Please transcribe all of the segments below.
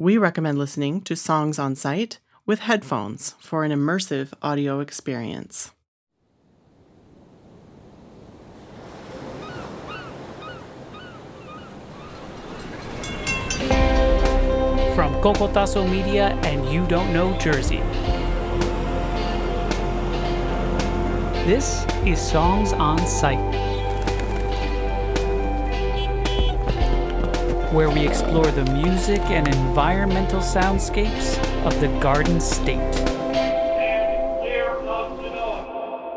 We recommend listening to songs on site with headphones for an immersive audio experience. From Cocotazo Media and You Don't Know Jersey. This is Songs on Site, where we explore the music and environmental soundscapes of the Garden State.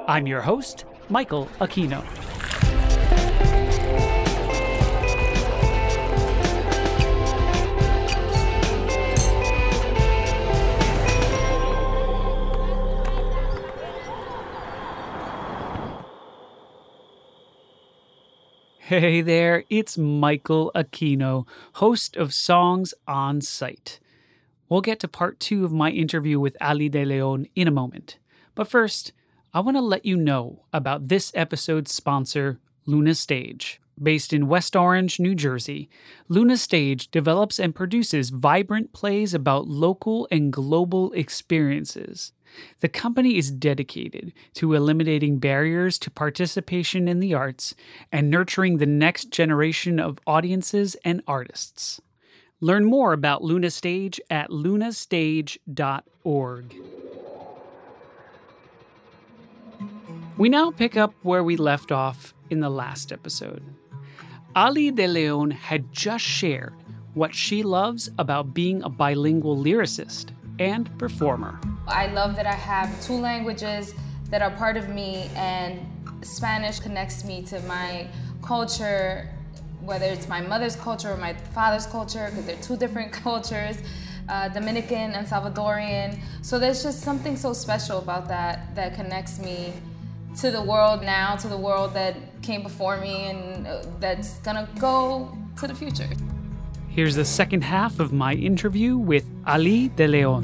I'm your host, Michael Aquino. Hey there, it's Michael Aquino, host of Songs on Site. We'll get to part two of my interview with Ali De Leon in a moment. But first, I want to let you know about this episode's sponsor, Luna Stage. Based in West Orange, New Jersey, Luna Stage develops and produces vibrant plays about local and global experiences. The company is dedicated to eliminating barriers to participation in the arts and nurturing the next generation of audiences and artists. Learn more about Luna Stage at lunastage.org. We now pick up where we left off in the last episode. Ali De Leon had just shared what she loves about being a bilingual lyricist and performer. I love that I have two languages that are part of me, and Spanish connects me to my culture, whether it's my mother's culture or my father's culture, because they're two different cultures. Uh, Dominican and Salvadorian. So there's just something so special about that that connects me to the world now, to the world that came before me, and uh, that's gonna go to the future. Here's the second half of my interview with Ali De Leon.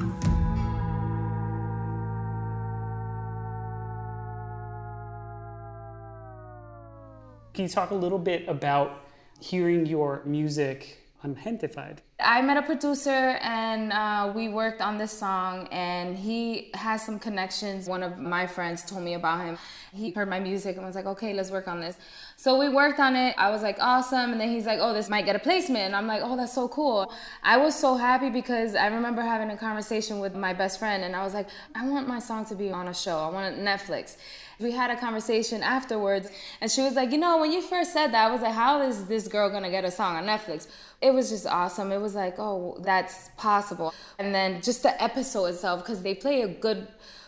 Can you talk a little bit about hearing your music on Gentefied? I met a producer and uh, we worked on this song, and he has some connections. One of my friends told me about him. He heard my music and was like, okay, let's work on this. So we worked on it. I was like, awesome. And then he's like, oh, this might get a placement. And I'm like, oh, that's so cool. I was so happy because I remember having a conversation with my best friend, and I was like, I want my song to be on a show, I want Netflix. We had a conversation afterwards, and she was like, You know, when you first said that, I was like, How is this girl gonna get a song on Netflix? It was just awesome. It was like, Oh, that's possible. And then just the episode itself, because they play a good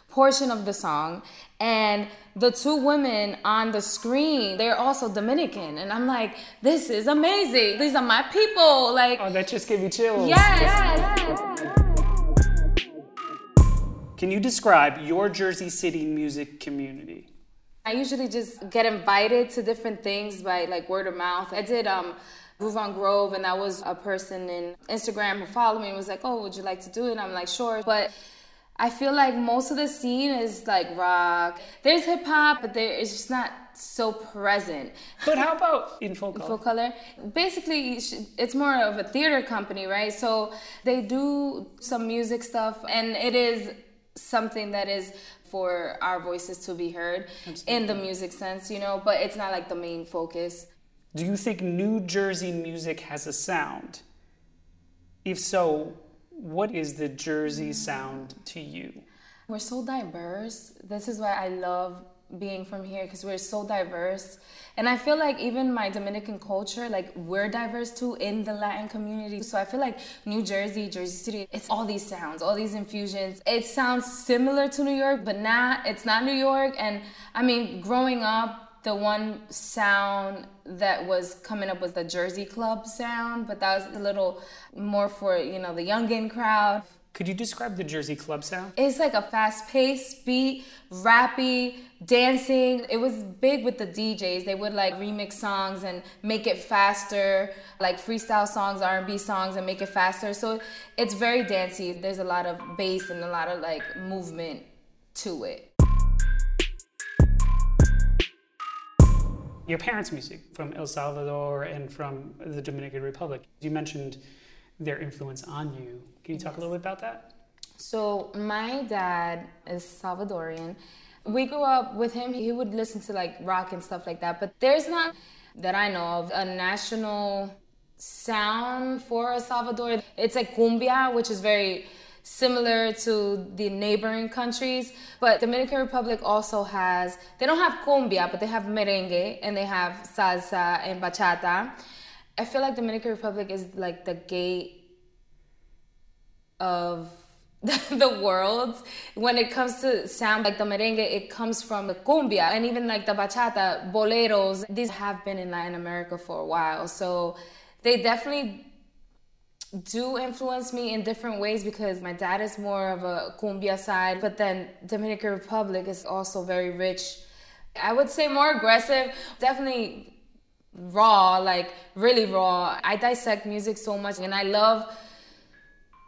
portion of the song, and the two women on the screen, they're also Dominican. And I'm like, This is amazing. These are my people. Like, Oh, that just gave you chills. yes. Can you describe your Jersey City music community? I usually just get invited to different things by like word of mouth. I did um Groove on Grove and that was a person in Instagram who followed me and was like, Oh, would you like to do it? And I'm like, sure. But I feel like most of the scene is like rock. There's hip hop, but there it's just not so present. But how about in full color? Full color. Basically, it's more of a theater company, right? So they do some music stuff, and it is something that is for our voices to be heard Absolutely. in the music sense, you know, but it's not like the main focus. Do you think New Jersey music has a sound? If so, what is the Jersey mm. sound to you? We're so diverse. This is why I love being from here because we're so diverse. And I feel like even my Dominican culture, like we're diverse too in the Latin community. So I feel like New Jersey, Jersey City, it's all these sounds, all these infusions. It sounds similar to New York, but not, it's not New York. And I mean, growing up, the one sound that was coming up was the Jersey Club sound, but that was a little more for, you know, the youngin crowd. Could you describe the Jersey club sound? It's like a fast paced beat, rappy, dancing. It was big with the DJs. They would like remix songs and make it faster, like freestyle songs, R&B songs and make it faster. So it's very dancey. There's a lot of bass and a lot of like movement to it. Your parents' music from El Salvador and from the Dominican Republic. You mentioned their influence on you. Can you talk yes. a little bit about that? So, my dad is Salvadorian. We grew up with him. He would listen to like rock and stuff like that. But there's not, that I know of, a national sound for El Salvador. It's like cumbia, which is very similar to the neighboring countries. But Dominican Republic also has, they don't have cumbia, but they have merengue and they have salsa and bachata. I feel like Dominican Republic is like the gate of the world when it comes to sound like the merengue it comes from the cumbia and even like the bachata boleros these have been in latin america for a while so they definitely do influence me in different ways because my dad is more of a cumbia side, but then Dominican Republic is also very rich. I would say more aggressive, definitely raw, like really raw. I dissect music so much and I love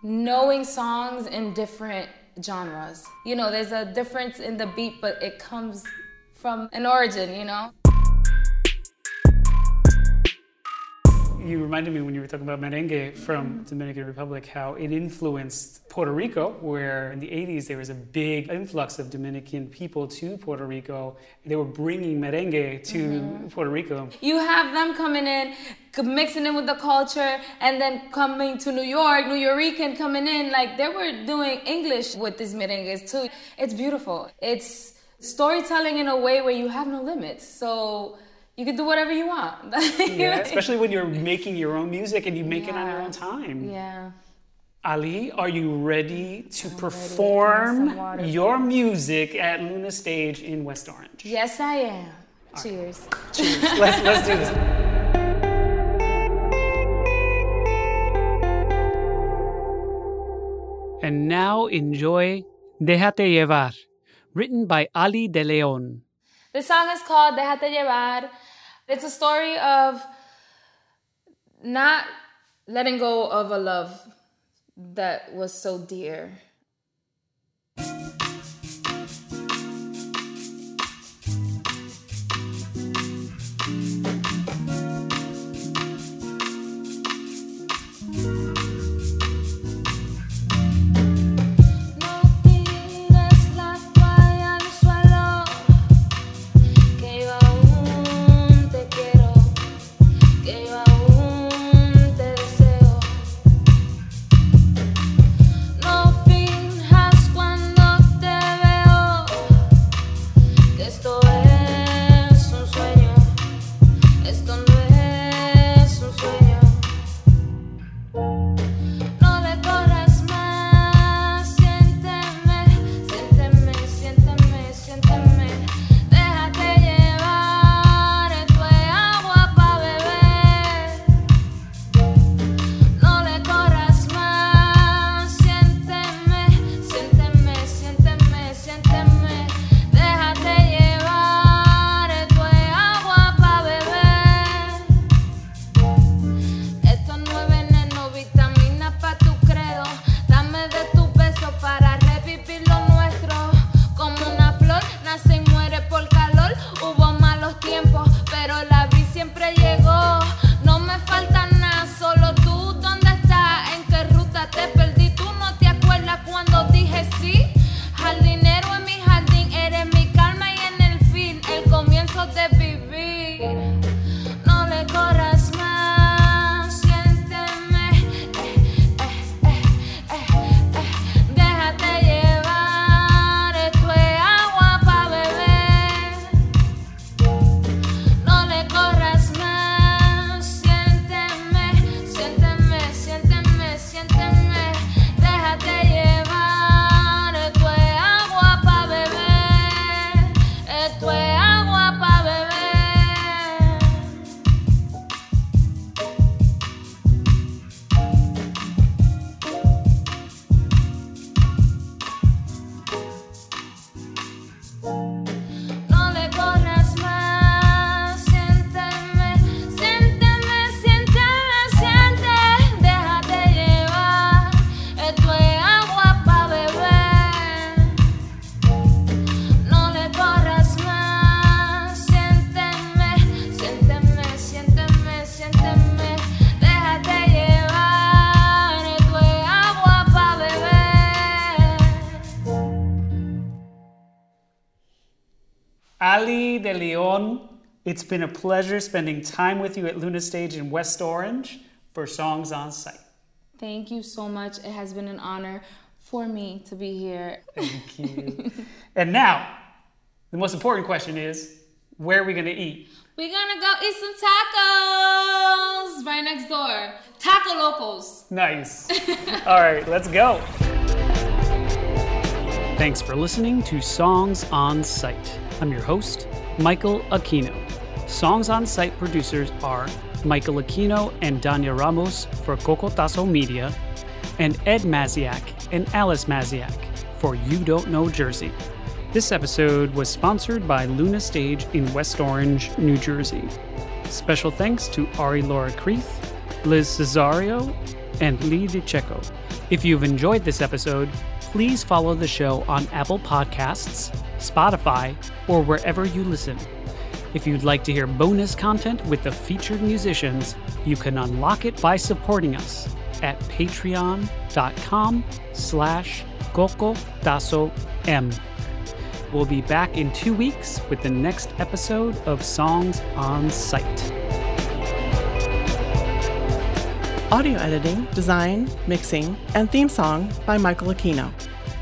knowing songs in different genres. You know, there's a difference in the beat, but it comes from an origin, you know? You reminded me when you were talking about merengue from Dominican Republic how it influenced Puerto Rico, where in the 80s there was a big influx of Dominican people to Puerto Rico. They were bringing merengue to mm-hmm. Puerto Rico. You have them coming in, mixing in with the culture, and then coming to New York, Nuyorican coming in. Like they were doing English with these merengues too. It's beautiful. It's storytelling in a way where you have no limits. So you can do whatever you want. yeah, especially when you're making your own music and you make yeah. it on your own time. Yeah. Ali, are you ready to I'm perform ready. your music at Luna Stage in West Orange? Yes, I am. All Cheers. Right. Cheers. let's, let's do this. And now enjoy Déjate Llevar, written by Ali de Leon. The song is called Déjate Llevar. It's a story of not letting go of a love that was so dear. llegó. De Leon. It's been a pleasure spending time with you at Luna Stage in West Orange for Songs on Site. Thank you so much. It has been an honor for me to be here. Thank you. and now, the most important question is where are we going to eat? We're gonna go eat some tacos right next door. Taco Locos. Nice. All right, let's go. Thanks for listening to Songs on Site. I'm your host, Michael Aquino. Songs on Site producers are Michael Aquino and Dania Ramos for Cocotazo Media, and Ed Magdziak and Alice Magdziak for You Don't Know Jersey. This episode was sponsored by Luna Stage in West Orange, New Jersey. Special thanks to Ari Laura Kreith, Liz Cesario, and Lee DiCecco. If you've enjoyed this episode, please follow the show on Apple Podcasts, Spotify, or wherever you listen. If you'd like to hear bonus content with the featured musicians, you can unlock it by supporting us at patreon.com slash M. We'll be back in two weeks with the next episode of Songs on Site. Audio editing, design, mixing, and theme song by Michael Aquino.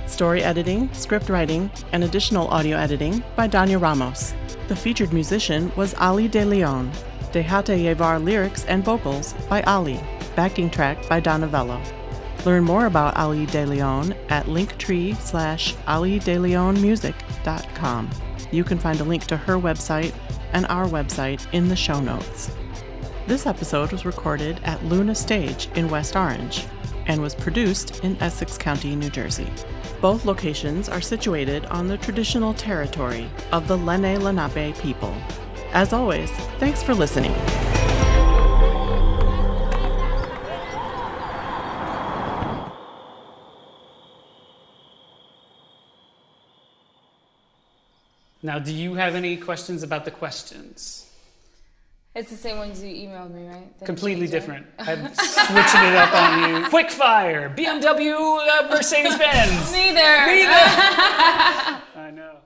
Story editing, script writing, and additional audio editing by Dania Ramos. The featured musician was Ali De Leon. Dejate Llevar lyrics and vocals by Ali. Backing track by Donavelo. Learn more about Ali De Leon at linktree slash alideleonmusic.com. You can find a link to her website and our website in the show notes. This episode was recorded at Luna Stage in West Orange and was produced in Essex County, New Jersey. Both locations are situated on the traditional territory of the Lenni Lenape people. As always, thanks for listening. Now, do you have any questions about the questions? It's the same ones you emailed me, right? Didn't Completely different. I'm switching it up on you. Quick fire, BMW, uh, Mercedes Benz. Neither. Neither. I know.